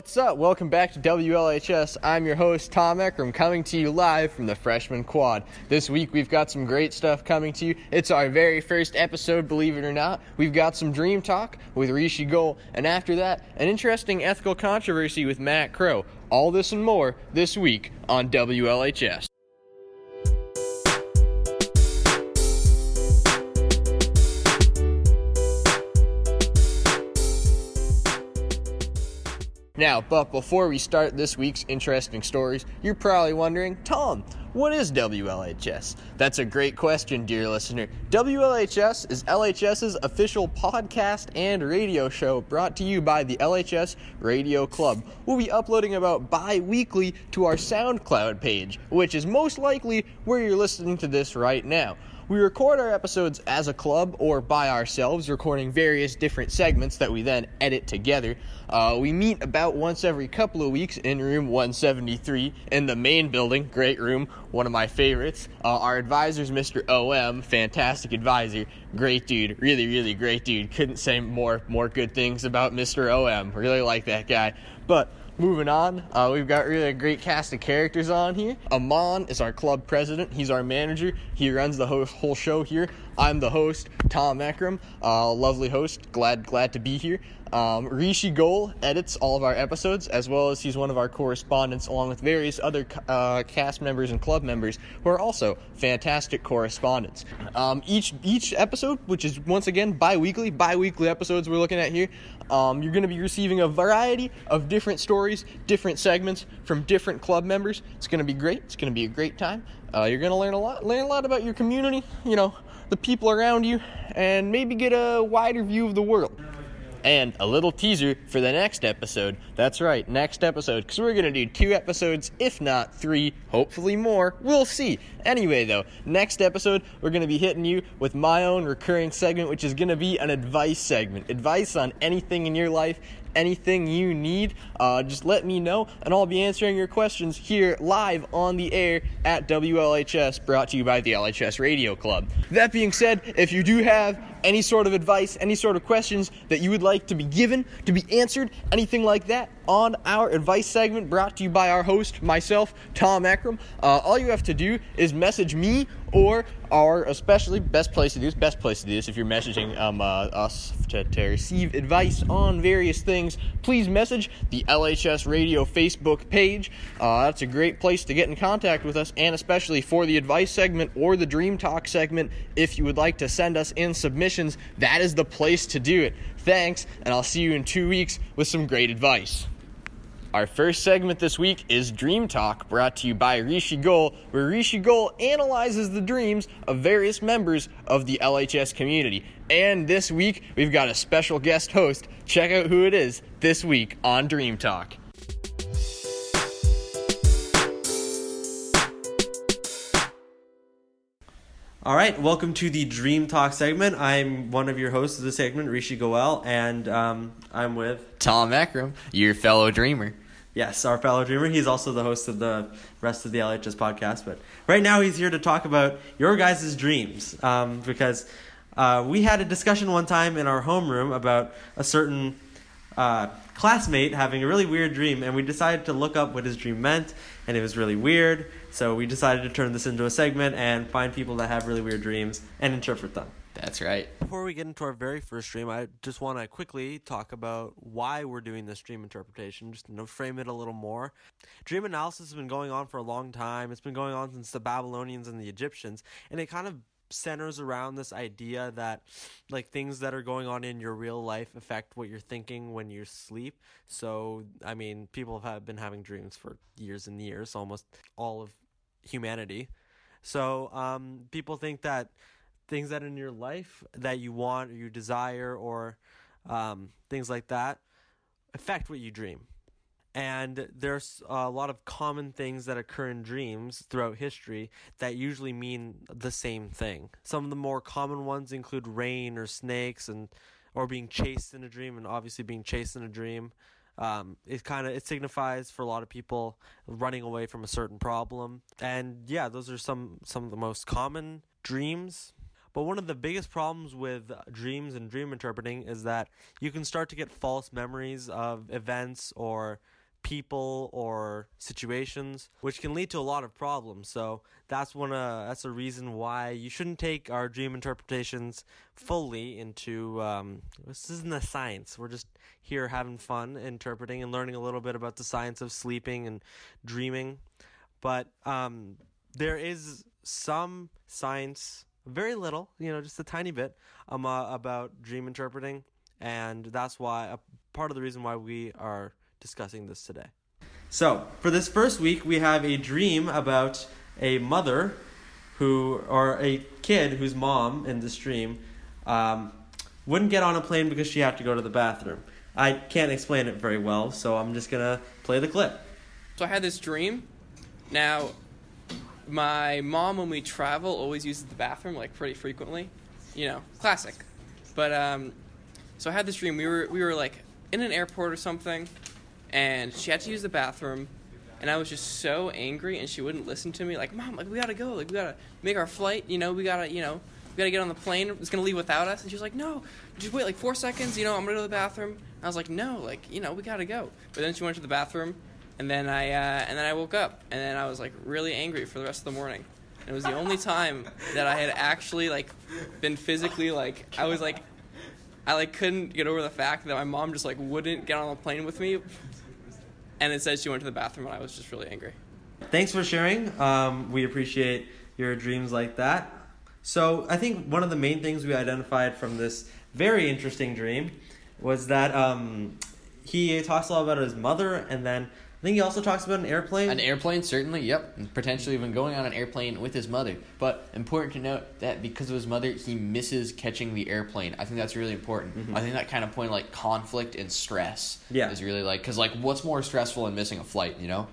What's up? Welcome back to WLHS. I'm your host, Tom Eckram, coming to you live from the Freshman Quad. This week we've got some great stuff coming to you. It's our very first episode, believe it or not. We've got some Dream Talk with Rishi Goel, and after that, an interesting ethical controversy with Matt Crow. All this and more this week on WLHS. Now, but before we start this week's interesting stories, you're probably wondering, Tom, what is WLHS? That's a great question, dear listener. WLHS is LHS's official podcast and radio show brought to you by the LHS Radio Club. We'll be uploading about bi weekly to our SoundCloud page, which is most likely where you're listening to this right now. We record our episodes as a club or by ourselves, recording various different segments that we then edit together. Uh, we meet about once every couple of weeks in room 173 in the main building. Great room, one of my favorites. Uh, our advisor's Mr. OM, fantastic advisor, great dude, really, really great dude. Couldn't say more more good things about Mr. OM. Really like that guy. But Moving on, uh, we've got really a great cast of characters on here. Amon is our club president. He's our manager. He runs the whole, whole show here. I'm the host, Tom Eckram, uh, lovely host. Glad glad to be here. Um, Rishi Goel edits all of our episodes, as well as he's one of our correspondents, along with various other uh, cast members and club members who are also fantastic correspondents. Um, each each episode, which is once again bi-weekly, bi-weekly episodes we're looking at here, um, you're going to be receiving a variety of different stories, different segments from different club members. It's going to be great. It's going to be a great time. Uh, you're going to learn a lot, learn a lot about your community, you know, the people around you, and maybe get a wider view of the world and a little teaser for the next episode. That's right, next episode, because we're going to do two episodes, if not three, hopefully more. We'll see. Anyway, though, next episode, we're going to be hitting you with my own recurring segment, which is going to be an advice segment. Advice on anything in your life, anything you need, uh, just let me know, and I'll be answering your questions here live on the air at WLHS, brought to you by the LHS Radio Club. That being said, if you do have any sort of advice, any sort of questions that you would like to be given, to be answered, anything like that, on our advice segment brought to you by our host, myself, Tom Eckram. Uh, all you have to do is message me or our especially best place to do this, best place to do this if you're messaging um, uh, us to, to receive advice on various things, please message the LHS Radio Facebook page. Uh, that's a great place to get in contact with us, and especially for the advice segment or the Dream Talk segment, if you would like to send us in submissions, that is the place to do it. Thanks, and I'll see you in two weeks with some great advice. Our first segment this week is Dream Talk, brought to you by Rishi Goel, where Rishi Goel analyzes the dreams of various members of the LHS community. And this week, we've got a special guest host. Check out who it is this week on Dream Talk. All right, welcome to the Dream Talk segment. I'm one of your hosts of the segment, Rishi Goel, and um, I'm with Tom Eckram, your fellow dreamer. Yes, our fellow dreamer. He's also the host of the rest of the LHS podcast. But right now, he's here to talk about your guys' dreams um, because uh, we had a discussion one time in our homeroom about a certain uh, classmate having a really weird dream, and we decided to look up what his dream meant, and it was really weird. So we decided to turn this into a segment and find people that have really weird dreams and interpret them. That's right. Before we get into our very first dream, I just want to quickly talk about why we're doing this dream interpretation, just to frame it a little more. Dream analysis has been going on for a long time. It's been going on since the Babylonians and the Egyptians, and it kind of centers around this idea that like things that are going on in your real life affect what you're thinking when you sleep. So, I mean, people have been having dreams for years and years, almost all of humanity. So, um, people think that things that in your life that you want or you desire or um, things like that affect what you dream. And there's a lot of common things that occur in dreams throughout history that usually mean the same thing. Some of the more common ones include rain or snakes and or being chased in a dream and obviously being chased in a dream. Um, it kind of it signifies for a lot of people running away from a certain problem. And yeah, those are some some of the most common dreams But one of the biggest problems with dreams and dream interpreting is that you can start to get false memories of events or people or situations which can lead to a lot of problems. So that's one uh, that's a reason why you shouldn't take our dream interpretations fully into um, this isn't a science. We're just here having fun interpreting and learning a little bit about the science of sleeping and dreaming. But um, there is some science very little you know just a tiny bit um, uh, about dream interpreting. And that's why a part of the reason why we are discussing this today. So, for this first week, we have a dream about a mother who, or a kid whose mom in this dream um, wouldn't get on a plane because she had to go to the bathroom. I can't explain it very well, so I'm just gonna play the clip. So I had this dream. Now, my mom, when we travel, always uses the bathroom like pretty frequently. You know, classic. But um, so I had this dream. We were we were like in an airport or something, and she had to use the bathroom and I was just so angry, and she wouldn't listen to me. Like, mom, like we gotta go, like we gotta make our flight. You know, we gotta, you know, we gotta get on the plane. It's gonna leave without us. And she was like, no, just wait like four seconds. You know, I'm gonna go to the bathroom. I was like, no, like you know, we gotta go. But then she went to the bathroom, and then I uh, and then I woke up, and then I was like really angry for the rest of the morning. And it was the only time that I had actually like been physically like I was like I like couldn't get over the fact that my mom just like wouldn't get on the plane with me and it says she went to the bathroom, and I was just really angry. Thanks for sharing. Um, we appreciate your dreams like that. So I think one of the main things we identified from this very interesting dream was that um, he talks a lot about his mother, and then I think he also talks about an airplane. An airplane, certainly, yep. And potentially even going on an airplane with his mother. But important to note that because of his mother, he misses catching the airplane. I think that's really important. Mm-hmm. I think that kind of point, like conflict and stress, yeah. is really like, because like, what's more stressful than missing a flight, you know?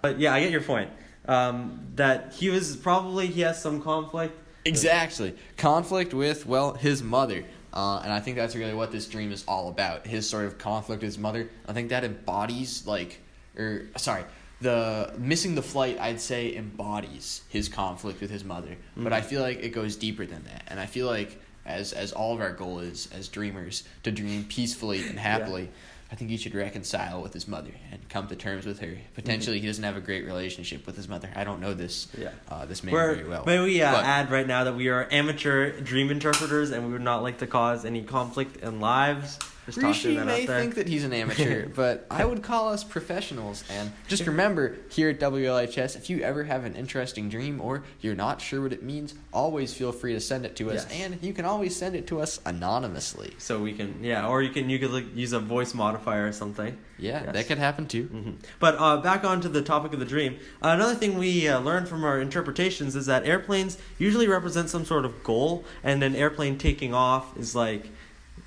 But yeah, I get your point. Um, that he was probably, he has some conflict. Exactly. Conflict with, well, his mother. Uh, and I think that's really what this dream is all about. His sort of conflict with his mother. I think that embodies, like, or sorry, the missing the flight I'd say embodies his conflict with his mother, mm-hmm. but I feel like it goes deeper than that, and I feel like as as all of our goal is as dreamers to dream peacefully and happily. yeah. I think he should reconcile with his mother and come to terms with her. Potentially, mm-hmm. he doesn't have a great relationship with his mother. I don't know this yeah. uh, this man We're, very well. May we uh, add right now that we are amateur dream interpreters and we would not like to cause any conflict in lives. Just Rishi may think that he's an amateur, but I would call us professionals. And just remember, here at WLHS, if you ever have an interesting dream or you're not sure what it means, always feel free to send it to us, yes. and you can always send it to us anonymously. So we can, yeah, or you can you could like, use a voice modifier or something. Yeah, yes. that could happen too. Mm-hmm. But uh, back on to the topic of the dream. Uh, another thing we uh, learned from our interpretations is that airplanes usually represent some sort of goal, and an airplane taking off is like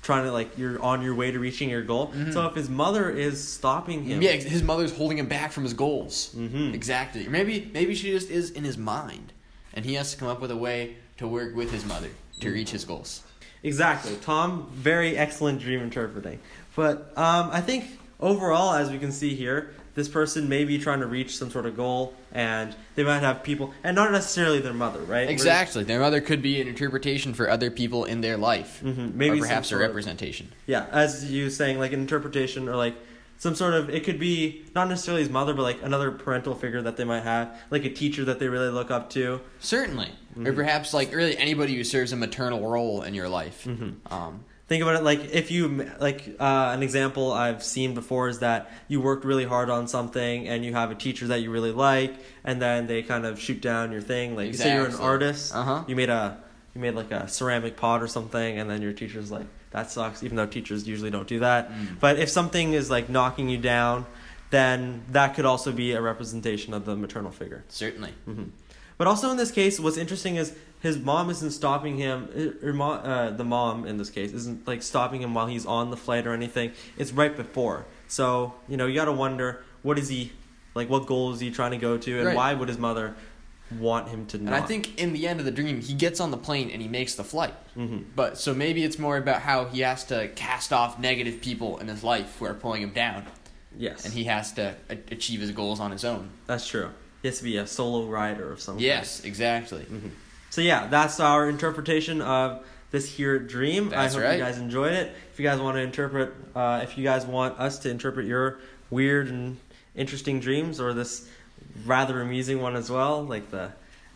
trying to like you're on your way to reaching your goal. Mm-hmm. So if his mother is stopping him, yeah, his mother's holding him back from his goals. Mm-hmm. Exactly. Or maybe maybe she just is in his mind, and he has to come up with a way to work with his mother to mm-hmm. reach his goals. Exactly, Tom. Very excellent dream interpreting. But um, I think overall, as we can see here, this person may be trying to reach some sort of goal and they might have people and not necessarily their mother right exactly their mother could be an interpretation for other people in their life mm-hmm. maybe or perhaps a representation of, yeah as you saying like an interpretation or like some sort of it could be not necessarily his mother but like another parental figure that they might have like a teacher that they really look up to certainly mm-hmm. or perhaps like really anybody who serves a maternal role in your life mm-hmm. um, think about it like if you like uh, an example I've seen before is that you worked really hard on something and you have a teacher that you really like and then they kind of shoot down your thing like exactly. say you're an artist uh-huh. you made a you made like a ceramic pot or something and then your teacher's like that sucks even though teachers usually don't do that mm. but if something is like knocking you down then that could also be a representation of the maternal figure certainly mm-hmm. but also in this case what's interesting is his mom isn't stopping him. Or uh, the mom in this case isn't like stopping him while he's on the flight or anything. It's right before. So you know you got to wonder what is he like? What goal is he trying to go to, and right. why would his mother want him to? Not? And I think in the end of the dream, he gets on the plane and he makes the flight. Mm-hmm. But so maybe it's more about how he has to cast off negative people in his life who are pulling him down. Yes, and he has to a- achieve his goals on his own. That's true. He has to be a solo rider of some. Yes, kind. exactly. Mm-hmm. So yeah, that's our interpretation of this here dream. That's I hope right. you guys enjoyed it. If you guys want to interpret, uh, if you guys want us to interpret your weird and interesting dreams, or this rather amusing one as well, like the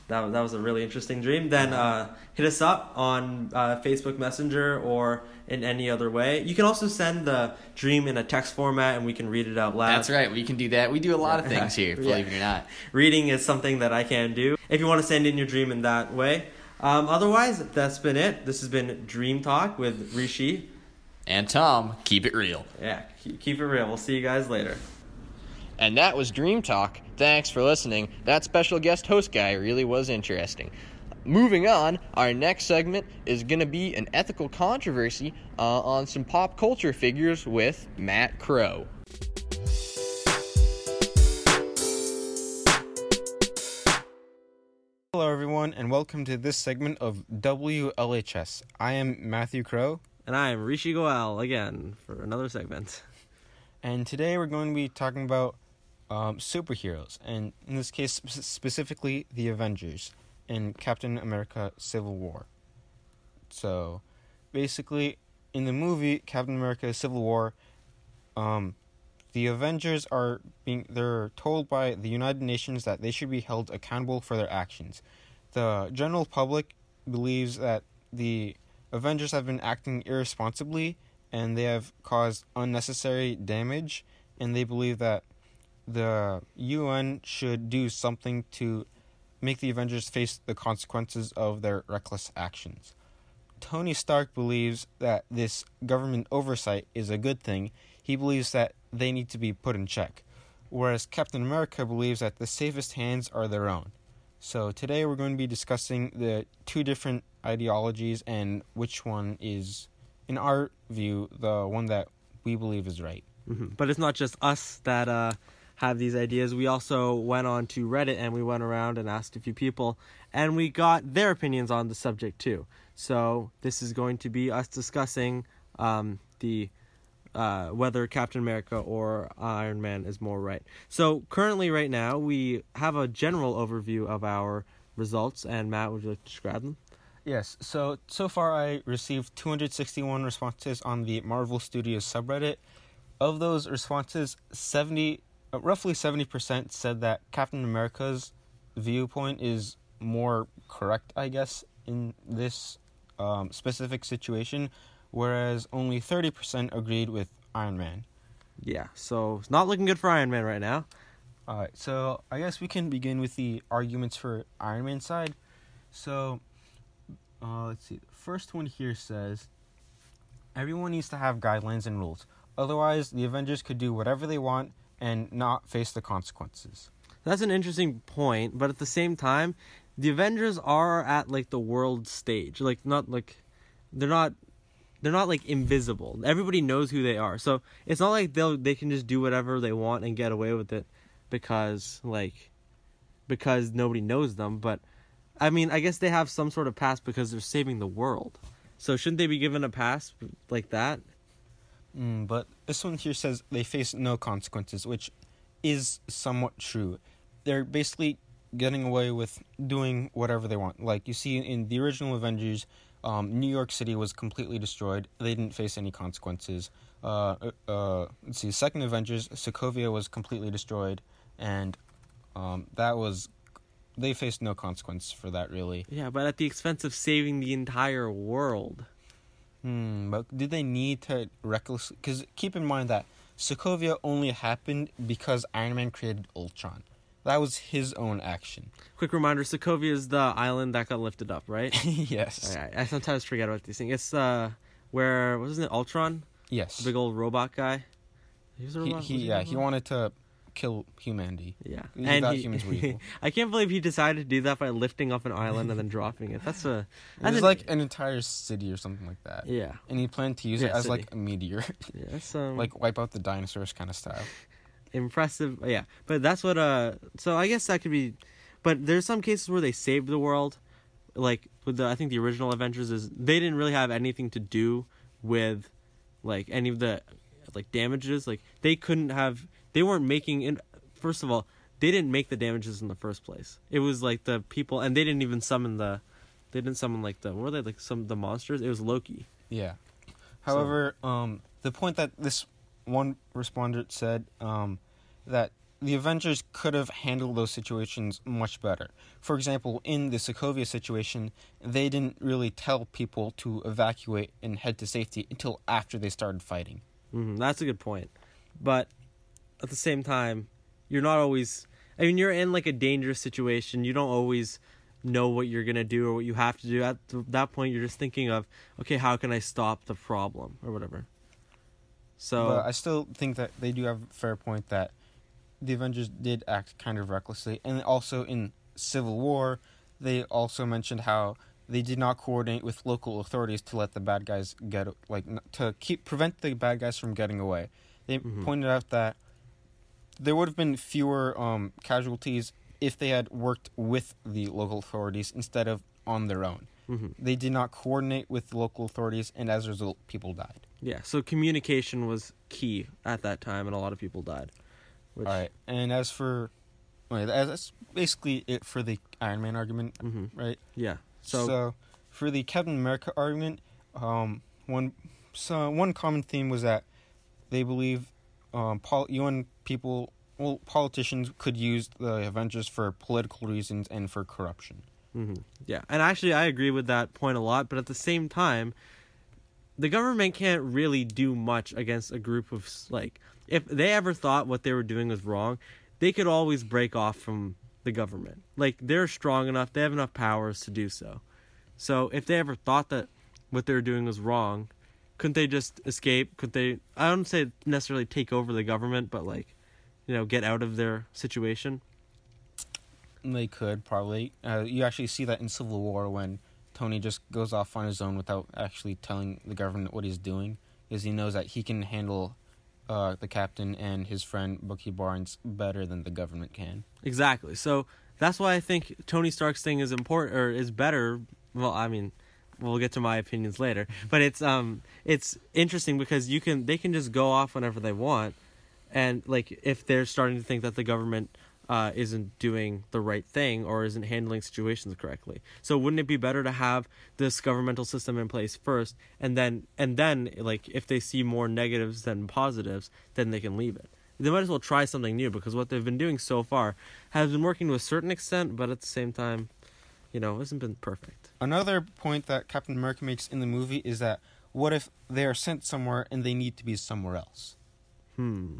that that was a really interesting dream, then uh, hit us up on uh, Facebook Messenger or in any other way. You can also send the dream in a text format, and we can read it out loud. That's right. We can do that. We do a lot of things here, Yeah. believe it or not. reading is something that I can do. If you want to send in your dream in that way. Um, otherwise, that's been it. This has been Dream Talk with Rishi. And Tom, keep it real. Yeah, keep it real. We'll see you guys later. And that was Dream Talk. Thanks for listening. That special guest host guy really was interesting. Moving on, our next segment is going to be an ethical controversy uh, on some pop culture figures with Matt Crow. Hello, everyone, and welcome to this segment of WLHS. I am Matthew Crow, And I am Rishi Goel again for another segment. and today we're going to be talking about um, superheroes, and in this case, specifically the Avengers in Captain America Civil War. So, basically, in the movie Captain America Civil War, um, the Avengers are being they're told by the United Nations that they should be held accountable for their actions. The general public believes that the Avengers have been acting irresponsibly and they have caused unnecessary damage and they believe that the UN should do something to make the Avengers face the consequences of their reckless actions. Tony Stark believes that this government oversight is a good thing. He believes that they need to be put in check. Whereas Captain America believes that the safest hands are their own. So today we're going to be discussing the two different ideologies and which one is, in our view, the one that we believe is right. hmm But it's not just us that uh, have these ideas. We also went on to Reddit and we went around and asked a few people, and we got their opinions on the subject too. So this is going to be us discussing um, the uh, whether Captain America or Iron Man is more right. So currently, right now, we have a general overview of our results, and Matt, would you like to describe them? Yes, so so far I received 261 responses on the Marvel Studios subreddit. Of those responses, 70 uh, roughly 70% said that Captain America's viewpoint is more correct, I guess, in this um, specific situation, whereas only 30% agreed with Iron Man. Yeah, so it's not looking good for Iron Man right now. Alright, so I guess we can begin with the arguments for Iron Man side. So, uh, let's see. The first one here says everyone needs to have guidelines and rules. Otherwise, the Avengers could do whatever they want and not face the consequences. That's an interesting point, but at the same time, the Avengers are at like the world stage. Like not like they're not they're not like invisible. Everybody knows who they are. So it's not like they'll they can just do whatever they want and get away with it because like because nobody knows them, but I mean, I guess they have some sort of pass because they're saving the world. So shouldn't they be given a pass like that? Mm, but this one here says they face no consequences, which is somewhat true. They're basically getting away with doing whatever they want. Like you see in the original Avengers, um, New York City was completely destroyed. They didn't face any consequences. Uh, uh, let's see, second Avengers, Sokovia was completely destroyed, and um, that was they faced no consequence for that really. Yeah, but at the expense of saving the entire world. Hmm, but did they need to recklessly? Because keep in mind that Sokovia only happened because Iron Man created Ultron. That was his own action. Quick reminder: Sokovia is the island that got lifted up, right? yes. I sometimes forget about these things. It's uh, where wasn't it Ultron, Yes. the big old robot guy? He was a robot. he was a yeah he robot? wanted to kill humanity. Yeah, and he, humans were evil. I can't believe he decided to do that by lifting up an island and then dropping it. That's a It was an- like an entire city or something like that. yeah, And he planned to use Yeah, it as city. like a meteor, yeah, that's um, like wipe out the dinosaurs kind of style. impressive. Yeah, but that's what uh. So I guess that could be, but there's some cases where they saved the world, like with the I think the original Avengers is they didn't really have anything to do with, like any of the, like damages. Like they couldn't have. They weren't making. In first of all, they didn't make the damages in the first place. It was like the people, and they didn't even summon the They didn't summon like the what were they like some the monsters? It was Loki. Yeah. However, um, the point that this one respondent said um, that the Avengers could have handled those situations much better. For example, in the Sokovia situation, they didn't really tell people to evacuate and head to safety until after they started fighting. hmm That's a good point, but at the same time, you're not always. I mean, you're in like a dangerous situation. You don't always know what you're gonna do or what you have to do. At that point, you're just thinking of, okay, how can I stop the problem or whatever. So But I still think that they do have a fair point that the Avengers did act kind of recklessly, and also in Civil War, they also mentioned how they did not coordinate with local authorities to let the bad guys get like to keep prevent the bad guys from getting away. They Mhm. pointed out that there would have been fewer um, casualties if they had worked with the local authorities instead of on their own. mhm. They did not coordinate with the local authorities, and as a result, people died. yeah, so communication was key at that time, and a lot of people died. Which, All right, and as for, wait, that's basically it for the Iron Man argument, hmm right? Yeah. So, So, for the Captain America argument, um, one so one common theme was that they believe um, pol- UN people, well, politicians could use the Avengers for political reasons and for corruption. hmm Yeah, and actually, I agree with that point a lot. But at the same time, the government can't really do much against a group of like. If they ever thought what they were doing was wrong, they could always break off from the government. Like they're strong enough; they have enough powers to do so. So if they ever thought that what they were doing was wrong, couldn't they just escape? Could they? I don't say necessarily take over the government, but like, you know, get out of their situation. They could probably. Uh, you actually see that in Civil War when Tony just goes off on his own without actually telling the government what he's doing, because he knows that he can handle uh, the captain and his friend Bucky Barnes better than the government can. Exactly. So that's why I think Tony Stark's thing is important or is better. Well, I mean, we'll get to my opinions later, but it's um it's interesting because you can they can just go off whenever they want, and like if they're starting to think that the government uh, isn't doing the right thing or isn't handling situations correctly. So wouldn't it be better to have this governmental system in place first, and then and then like if they see more negatives than positives, then they can leave it. They might as well try something new because what they've been doing so far has been working to a certain extent, but at the same time, you know, it hasn't been perfect. Another point that Captain America makes in the movie is that what if they are sent somewhere and they need to be somewhere else? Hmm.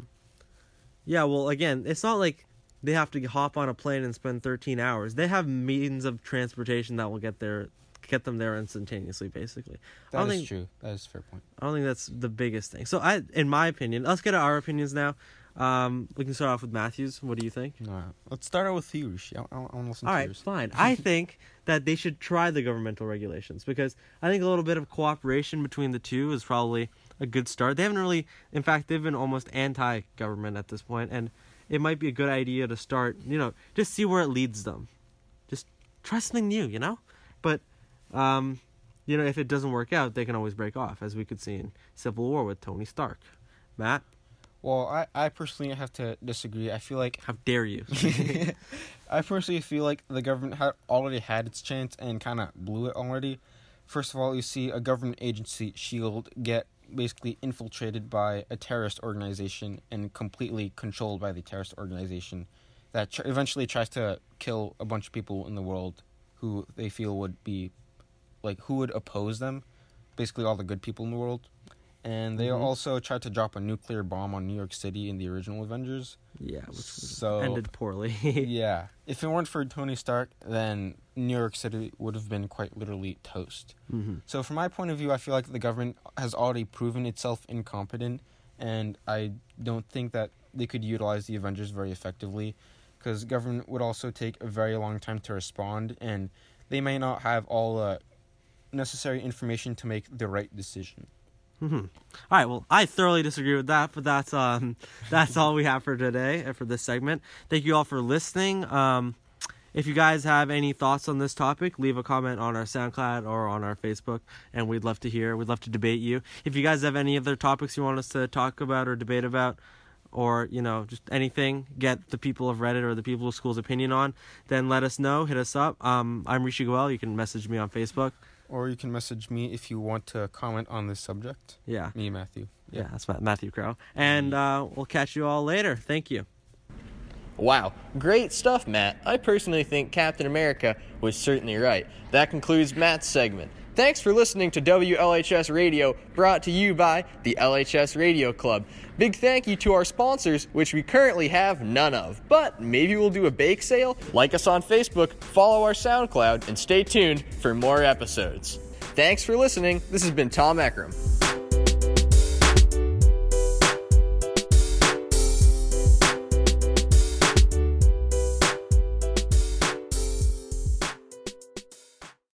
Yeah, well, again, it's not like they have to hop on a plane and spend 13 hours. They have means of transportation that will get there, get them there instantaneously. Basically, I don't is think true. That is a fair point. I don't think that's the biggest thing. So, I, in my opinion, let's get our opinions now. Um, we can start off with Matthews. What do you think? No, let's start out with you, I, I, I want to listen All to right, yours. fine. I think that they should try the governmental regulations because I think a little bit of cooperation between the two is probably a good start. They haven't really, in fact, they've been almost anti-government at this point, and it might be a good idea to start. You know, just see where it leads them. Just try something new, you know. But, um, you know, if it doesn't work out, they can always break off, as we could see in Civil War with Tony Stark. Matt, Well, I, I personally have to disagree. I feel like how dare you? I personally feel like the government had already had its chance and kind of blew it already. First of all, you see a government agency, Shield, get basically infiltrated by a terrorist organization and completely controlled by the terrorist organization that tr- eventually tries to kill a bunch of people in the world who they feel would be like who would oppose them, basically all the good people in the world. And they Mhm. also tried to drop a nuclear bomb on New York City in the original Avengers. yeah, which So ended poorly. yeah. If it weren't for Tony Stark, then New York City would have been quite literally toast. hmm So, from my point of view, I feel like the government has already proven itself incompetent, and I don't think that they could utilize the Avengers very effectively, because government would also take a very long time to respond, and they may not have all the necessary information to make the right decision. Hmm All right. Well, I thoroughly disagree with that, but that's um that's all we have for today and for this segment. Thank you all for listening. Um, if you guys have any thoughts on this topic, leave a comment on our SoundCloud or on our Facebook, and we'd love to hear. We'd love to debate you. If you guys have any other topics you want us to talk about or debate about, or you know just anything get the people of Reddit or the people of school's opinion on, then let us know. Hit us up. Um, I'm Rishi Goel. You can message me on Facebook. Or you can message me if you want to comment on this subject. Yeah, Me, Matthew. yeah, that's Matthew Crow. And uh, we'll catch you all later. Thank you. Wow, great stuff, Matt. I personally think Captain America was certainly right. That concludes Matt's segment. Thanks for listening to WLHS Radio, brought to you by the LHS Radio Club. Big thank you to our sponsors, which we currently have none of, but maybe we'll do a bake sale. Like us on Facebook, follow our SoundCloud, and stay tuned for more episodes. Thanks for listening. This has been Tom Eckram.